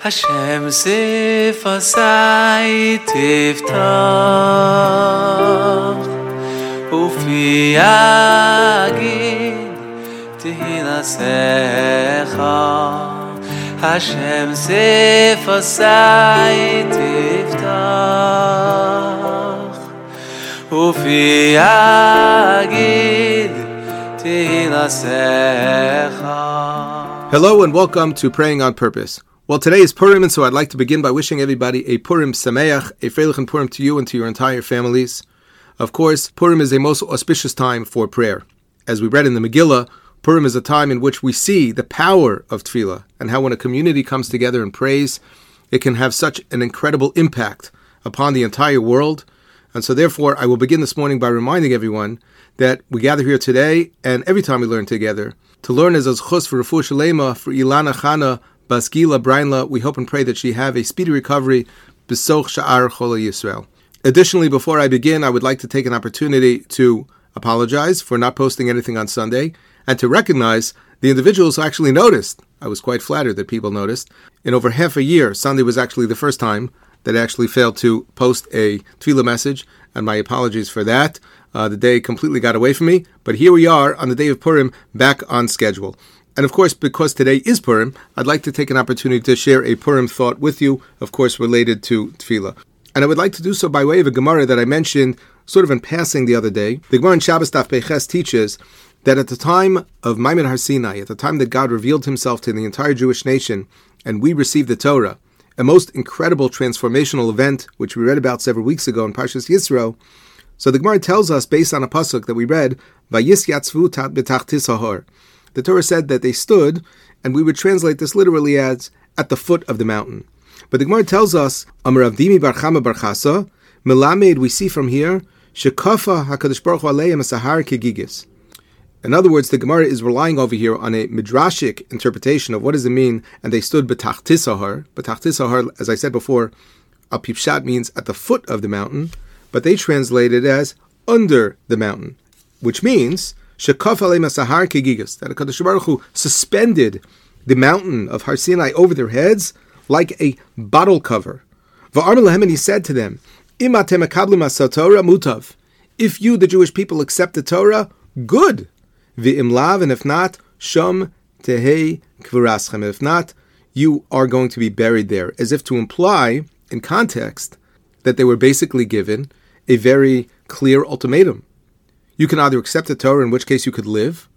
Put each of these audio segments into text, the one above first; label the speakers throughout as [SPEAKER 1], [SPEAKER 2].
[SPEAKER 1] Hashem sifasai tiftach Ufi agid tihilasecha Hashem sifasai tiftach Ufi agid tihilasecha
[SPEAKER 2] Hello and welcome to Praying on Purpose. Well, today is Purim, and so I'd like to begin by wishing everybody a Purim Sameach, a Freilich and Purim to you and to your entire families. Of course, Purim is a most auspicious time for prayer. As we read in the Megillah, Purim is a time in which we see the power of Tefillah and how when a community comes together and prays, it can have such an incredible impact upon the entire world. And so, therefore, I will begin this morning by reminding everyone that we gather here today and every time we learn together to learn as a chus for Refu Shalema, for Ilana Chana, Baskila Brainla, we hope and pray that she have a speedy recovery. Besoch Sha'ar Chola Yisrael. Additionally, before I begin, I would like to take an opportunity to apologize for not posting anything on Sunday and to recognize the individuals who actually noticed. I was quite flattered that people noticed. In over half a year, Sunday was actually the first time that I actually failed to post a Tefillah message, and my apologies for that. Uh, the day completely got away from me, but here we are on the day of Purim, back on schedule. And of course, because today is Purim, I'd like to take an opportunity to share a Purim thought with you, of course, related to Tefillah. And I would like to do so by way of a Gemara that I mentioned sort of in passing the other day. The Gemara in Shabbos Daf Peches teaches that at the time of Ma'amad Har Sinai, at the time that God revealed himself to the entire Jewish nation, and we received the Torah, a most incredible transformational event, which we read about several weeks ago in Parshas Yisro. So the Gemara tells us, based on a pasuk that we read, Vayis yatzvu betachtis hahor. The Torah said that they stood, and we would translate this literally as at the foot of the mountain. But the Gemara tells us, Amar Avdimi Barchama Barchasa, Melamed, we see from here, Shekafa HaKadosh Baruch Hu Aleim Sahar Kegigis. In other words, the Gemara is relying over here on a midrashic interpretation of what does it mean, and they stood betachtisahar. Betachtisahar, as I said before, apipshat means at the foot of the mountain, but they translate it as under the mountain, which means Shekaf masahar kegigas, that HaKadosh Baruch Hu suspended the mountain of Har Sinai over their heads like a bottle cover. Va'arm lehem, and he said to them, Imatem Torah mutav. If you, the Jewish people, accept the Torah, good. V'im lav, and if not, shom tehei kvuraschem. If not, you are going to be buried there, as if to imply, in context, that they were basically given a very clear ultimatum. You can either accept the Torah, in which case you could live.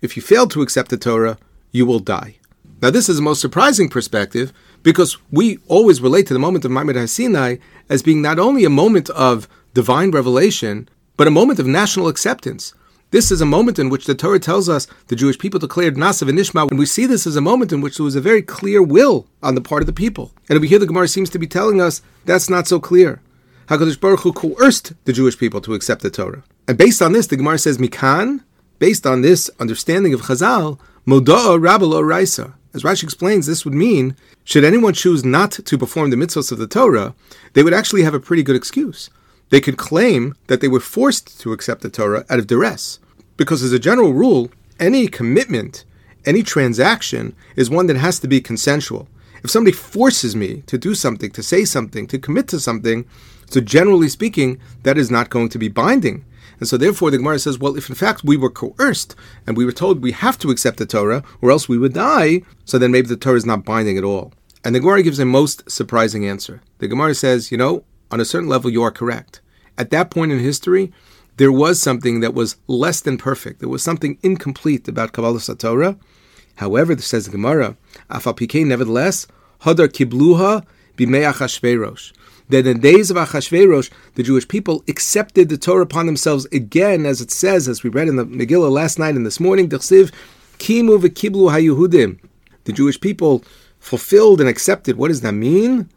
[SPEAKER 2] If you fail to accept the Torah, you will die. Now, this is the most surprising perspective because we always relate to the moment of Ma'amad Sinai as being not only a moment of divine revelation, but a moment of national acceptance. This is a moment in which the Torah tells us the Jewish people declared Nasav and Ishma, and we see this as a moment in which there was a very clear will on the part of the people. And over here, the Gemara seems to be telling us that's not so clear. HaKadosh Baruch Hu coerced the Jewish people to accept the Torah. And based on this, the Gemara says, Mikan, based on this understanding of Chazal, Moda'a Rabalo Raisa. As Rashi explains, this would mean, should anyone choose not to perform the mitzvahs of the Torah, they would actually have a pretty good excuse. They could claim that they were forced to accept the Torah out of duress. Because as a general rule, any commitment, any transaction is one that has to be consensual. If somebody forces me to do something, to say something, to commit to something, so generally speaking, that is not going to be binding. And so therefore the Gemara says, well, if in fact we were coerced and we were told we have to accept the Torah or else we would die, so then maybe the Torah is not binding at all. And the Gemara gives a most surprising answer. The Gemara says, you know, on a certain level you are correct. At that point in history, there was something that was less than perfect. There was something incomplete about Kabbalah Torah. However, says the Gemara, Afal Pike, nevertheless, Hadar Kibluha Bimeach Hashverosh that in the days of Achashverosh, the Jewish people accepted the Torah upon themselves again, as it says, as we read in the Megillah last night and this morning, Kimu v'kiblu hayuhudim. The Jewish people fulfilled and accepted. What does that mean?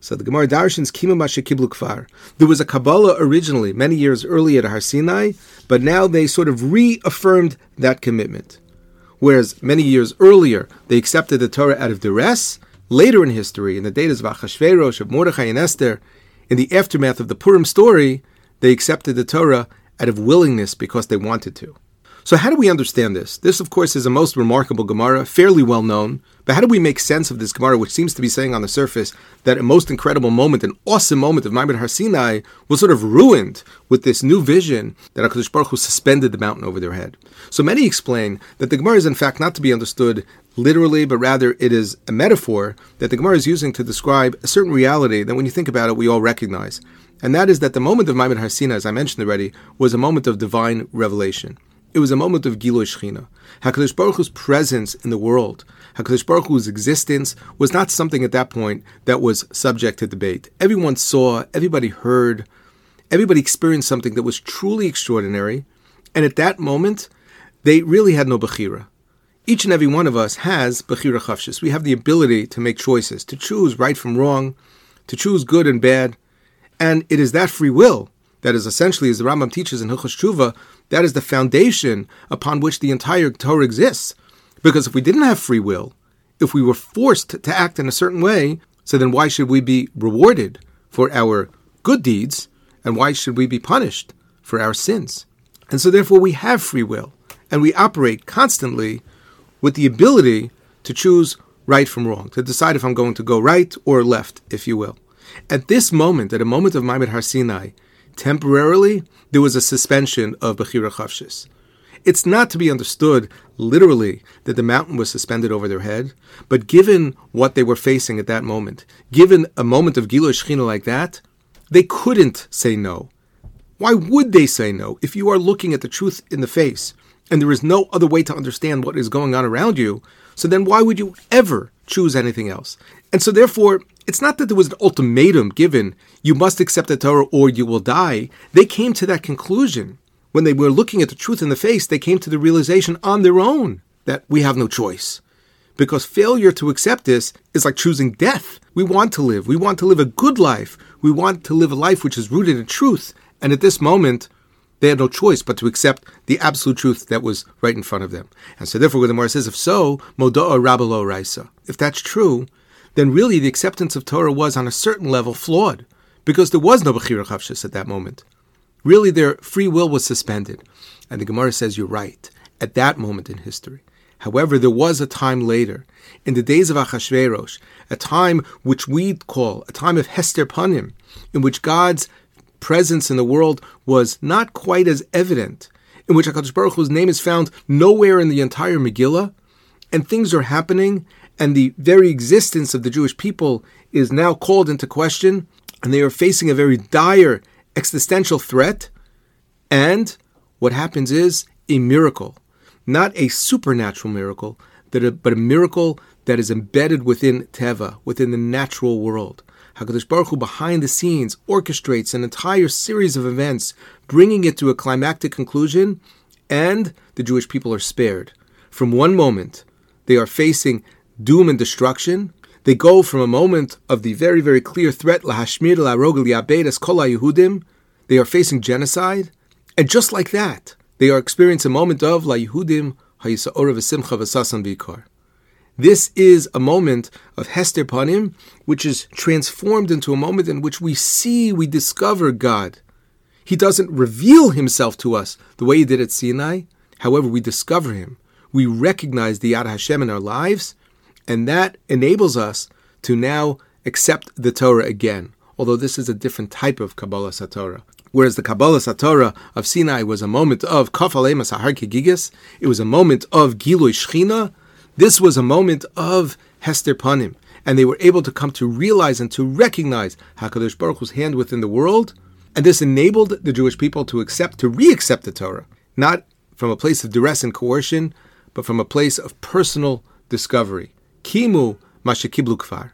[SPEAKER 2] So the Gemara Darshans Kimu Kiblu Kfar. There was a Kabbalah originally, many years earlier at Har Sinai, but now they sort of reaffirmed that commitment. Whereas many years earlier, they accepted the Torah out of duress, Later in history, in the days of Achashverosh, of Mordechai and Esther, in the aftermath of the Purim story, they accepted the Torah out of willingness because they wanted to. So, how do we understand this? This, of course, is a most remarkable Gemara, fairly well known. But how do we make sense of this Gemara, which seems to be saying on the surface that a most incredible moment, an awesome moment of Ma'amad Har Sinai was sort of ruined with this new vision that HaKadosh Baruch Hu suspended the mountain over their head? So many explain that the Gemara is in fact not to be understood literally, but rather it is a metaphor that the Gemara is using to describe a certain reality that when you think about it, we all recognize. And that is that the moment of Ma'amad Har Sinai, as I mentioned already, was a moment of divine revelation. It was a moment of Giloi Shechina. HaKadosh Baruch Hu's presence in the world, HaKadosh Baruch Hu's existence, was not something at that point that was subject to debate. Everyone saw, everybody heard, everybody experienced something that was truly extraordinary. And at that moment, they really had no Bechira. Each and every one of us has Bechira Chavshis. We have the ability to make choices, to choose right from wrong, to choose good and bad. And it is that free will that is essentially, as the Rambam teaches in Hilchos Tshuva, that is the foundation upon which the entire Torah exists. Because if we didn't have free will, if we were forced to act in a certain way, so then why should we be rewarded for our good deeds, and why should we be punished for our sins? And so therefore we have free will, and we operate constantly with the ability to choose right from wrong, to decide if I'm going to go right or left, if you will. At this moment, at a moment of Ma'amad Har Sinai, temporarily, there was a suspension of Bechira Chavshis. It's not to be understood literally that the mountain was suspended over their head, but given what they were facing at that moment, given a moment of Gilui Shechina like that, they couldn't say no. Why would they say no if you are looking at the truth in the face and there is no other way to understand what is going on around you? So then why would you ever choose anything else? And so therefore, it's not that there was an ultimatum given, you must accept the Torah or you will die. They came to that conclusion. When they were looking at the truth in the face, they came to the realization on their own that we have no choice. Because failure to accept this is like choosing death. We want to live. We want to live a good life. We want to live a life which is rooted in truth. And at this moment, they had no choice but to accept the absolute truth that was right in front of them. And so therefore, the Gemara says, if so, moda'a rabalo raisa. If that's true, then really the acceptance of Torah was on a certain level flawed, because there was no Bechira Chavshis at that moment. Really, their free will was suspended. And the Gemara says, you're right, at that moment in history. However, there was a time later, in the days of Achashverosh, a time which we call a time of Hester Panim, in which God's presence in the world was not quite as evident, in which HaKadosh Baruch Hu's name is found nowhere in the entire Megillah, and things are happening, and the very existence of the Jewish people is now called into question, and they are facing a very dire existential threat. And what happens is a miracle, not a supernatural miracle, but a miracle that is embedded within Teva, within the natural world. Hakadosh Baruch Hu, behind the scenes, orchestrates an entire series of events, bringing it to a climactic conclusion, and the Jewish people are spared. From one moment, they are facing doom and destruction. They go from a moment of the very, very clear threat, lahashmir larogel yabedas kol Yehudim, they are facing genocide, and just like that, they are experiencing a moment of la Yehudim hayisa'ora v'simcha v'sasan b'ikar. This is a moment of Hester Panim, which is transformed into a moment in which we see, we discover God. He doesn't reveal himself to us the way he did at Sinai. However, we discover him. We recognize the Yad Hashem in our lives, and that enables us to now accept the Torah again, although this is a different type of Kabbalah Satorah. Whereas the Kabbalah Satorah of Sinai was a moment of Kafalema Sahar Kegigis, it was a moment of Gilui Shchina, this was a moment of Hester Panim, and they were able to come to realize and to recognize Hakadosh Baruch Hu's hand within the world, and this enabled the Jewish people to accept, to re-accept the Torah, not from a place of duress and coercion, but from a place of personal discovery. Kimu mashakiblu kfar.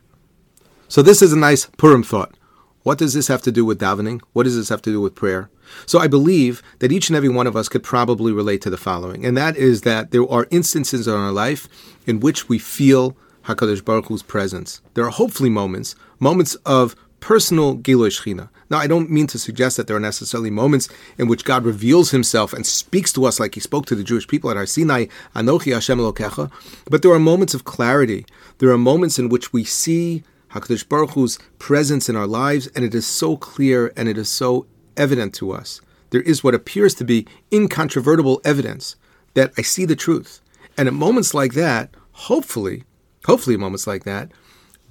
[SPEAKER 2] So this is a nice Purim thought. What does this have to do with davening? What does this have to do with prayer? So I believe that each and every one of us could probably relate to the following, and that is that there are instances in our life in which we feel Hakadosh Baruch Hu's presence. There are hopefully moments, moments of personal Giloi Shechina. Now, I don't mean to suggest that there are necessarily moments in which God reveals Himself and speaks to us like He spoke to the Jewish people at Har Sinai, Anochi Hashem Elokecha, but there are moments of clarity. There are moments in which we see Hakadosh Baruch Hu's presence in our lives, and it is so clear and it is so evident to us. There is what appears to be incontrovertible evidence that I see the truth. And at moments like that, hopefully, hopefully, moments like that,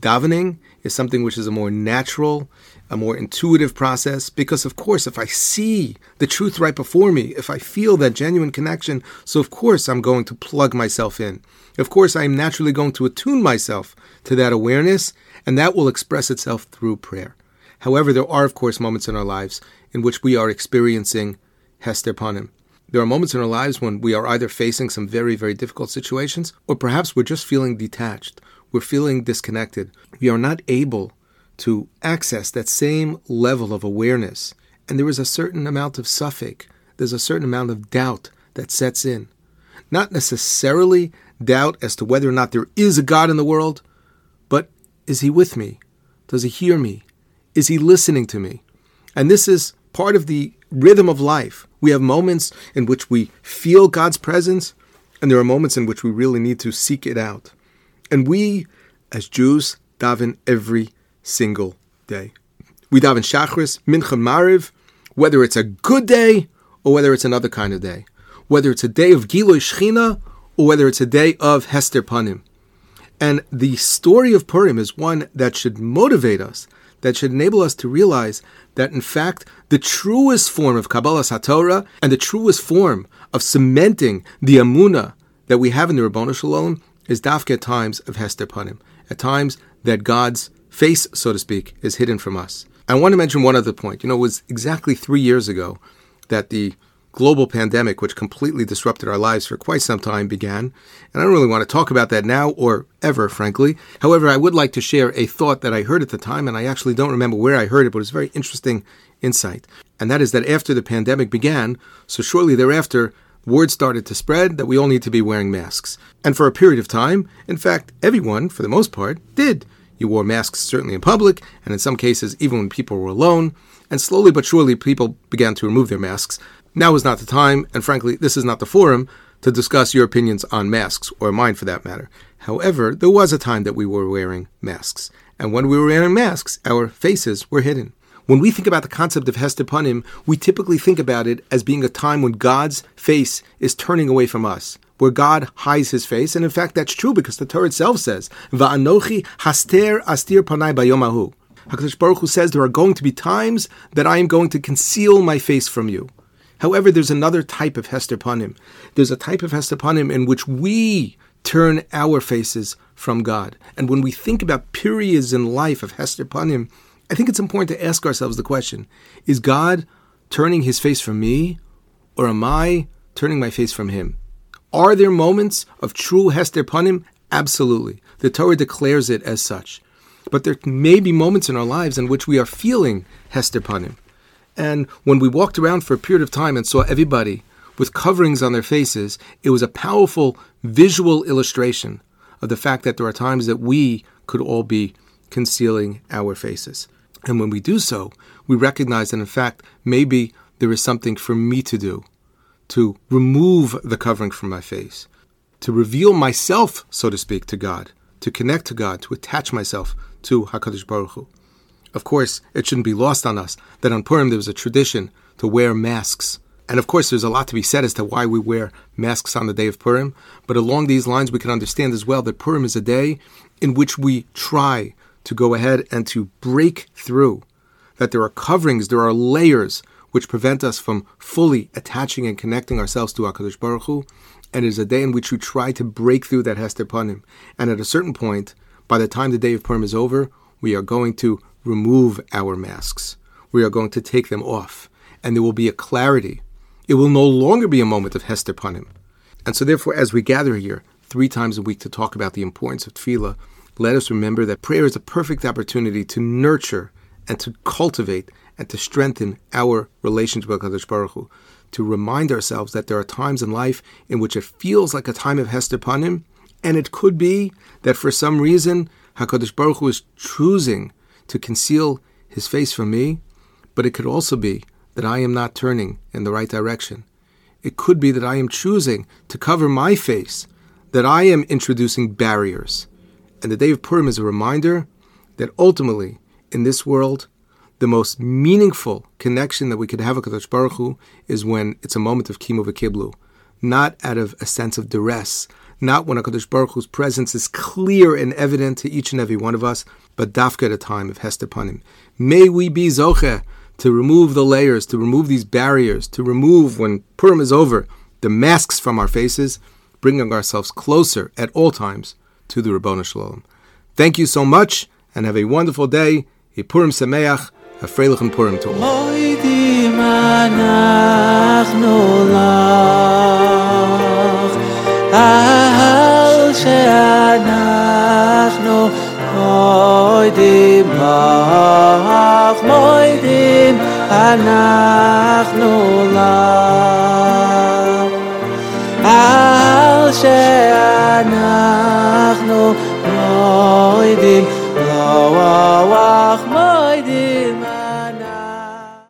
[SPEAKER 2] davening is something which is a more natural, a more intuitive process. Because, of course, if I see the truth right before me, if I feel that genuine connection, so of course I'm going to plug myself in. Of course, I am naturally going to attune myself to that awareness, and that will express itself through prayer. However, there are, of course, moments in our lives in which we are experiencing Hester Panim. There are moments in our lives when we are either facing some very, very difficult situations, or perhaps we're just feeling detached. We're feeling disconnected. We are not able to access that same level of awareness. And there is a certain amount of safek, there's a certain amount of doubt that sets in. Not necessarily doubt as to whether or not there is a God in the world, but is He with me? Does He hear me? Is He listening to me? And this is part of the rhythm of life. We have moments in which we feel God's presence, and there are moments in which we really need to seek it out. And we, as Jews, daven every single day. We daven Shachris, Mincha, Mariv, whether it's a good day or whether it's another kind of day, whether it's a day of Giloi Shechina or whether it's a day of Hester Panim. And the story of Purim is one that should motivate us, that should enable us to realize that in fact the truest form of Kabbalah Satorah and the truest form of cementing the Amuna that we have in the Rabbanu Shalom is dafka at times of Hester Panim, at times that God's face, so to speak, is hidden from us. I want to mention one other point. You know, it was exactly three years ago that the global pandemic, which completely disrupted our lives for quite some time, began. And I don't really want to talk about that now or ever, frankly. However, I would like to share a thought that I heard at the time, and I actually don't remember where I heard it, but it's a very interesting insight. And that is that after the pandemic began, so shortly thereafter, word started to spread that we all need to be wearing masks. And for a period of time, in fact, everyone, for the most part, did. You wore masks certainly in public, and in some cases, even when people were alone. And slowly but surely, people began to remove their masks. Now is not the time, and frankly, this is not the forum to discuss your opinions on masks, or mine for that matter. However, there was a time that we were wearing masks. And when we were wearing masks, our faces were hidden. When we think about the concept of Hester Panim, we typically think about it as being a time when God's face is turning away from us, where God hides his face. And in fact, that's true because the Torah itself says, Va'anochi haster astir panai bayomahu. HaKadosh Baruch Hu says there are going to be times that I am going to conceal my face from you. However, there's another type of Hester Panim. There's a type of Hester Panim in which we turn our faces from God. And when we think about periods in life of Hester Panim, I think it's important to ask ourselves the question Is God turning his face from me, or am I turning my face from him? Are there moments of true Hester Panim? Absolutely. The Torah declares it as such. But there may be moments in our lives in which we are feeling Hester Panim. And when we walked around for a period of time and saw everybody with coverings on their faces, it was a powerful visual illustration of the fact that there are times that we could all be concealing our faces. And when we do so, we recognize that in fact, maybe there is something for me to do to remove the covering from my face, to reveal myself, so to speak, to God, to connect to God, to attach myself to HaKadosh Baruch Hu. Of course, it shouldn't be lost on us that on Purim there was a tradition to wear masks. And of course, there's a lot to be said as to why we wear masks on the day of Purim. But along these lines, we can understand as well that Purim is a day in which we try to go ahead and to break through. That there are coverings, there are layers which prevent us from fully attaching and connecting ourselves to HaKadosh Baruch Hu. And it is a day in which we try to break through that Hester Panim. And at a certain point, by the time the day of Purim is over, we are going to remove our masks. We are going to take them off, and there will be a clarity. It will no longer be a moment of Hester Panim. And so, therefore, as we gather here three times a week to talk about the importance of tefillah, let us remember that prayer is a perfect opportunity to nurture and to cultivate and to strengthen our relationship with Kadosh Baruch Hu, to remind ourselves that there are times in life in which it feels like a time of Hester Panim, and it could be that for some reason Hakadosh Baruch Hu is choosing to conceal his face from me, but it could also be that I am not turning in the right direction. It could be that I am choosing to cover my face, that I am introducing barriers. And the day of Purim is a reminder that ultimately, in this world, the most meaningful connection that we could have with Kadosh Baruch Hu is when it's a moment of Kimu V'Kiblu. not out of a sense of duress, not when HaKadosh Baruch Hu's presence is clear and evident to each and every one of us, but dafka at a time of Hester Panim. May we be Zoche to remove the layers, to remove these barriers, to remove, when Purim is over, the masks from our faces, bringing ourselves closer at all times to the Rabboni Shalom. Thank you so much, and have a wonderful day. Purim Sameach, a Freilich and Purim to all.
[SPEAKER 1] na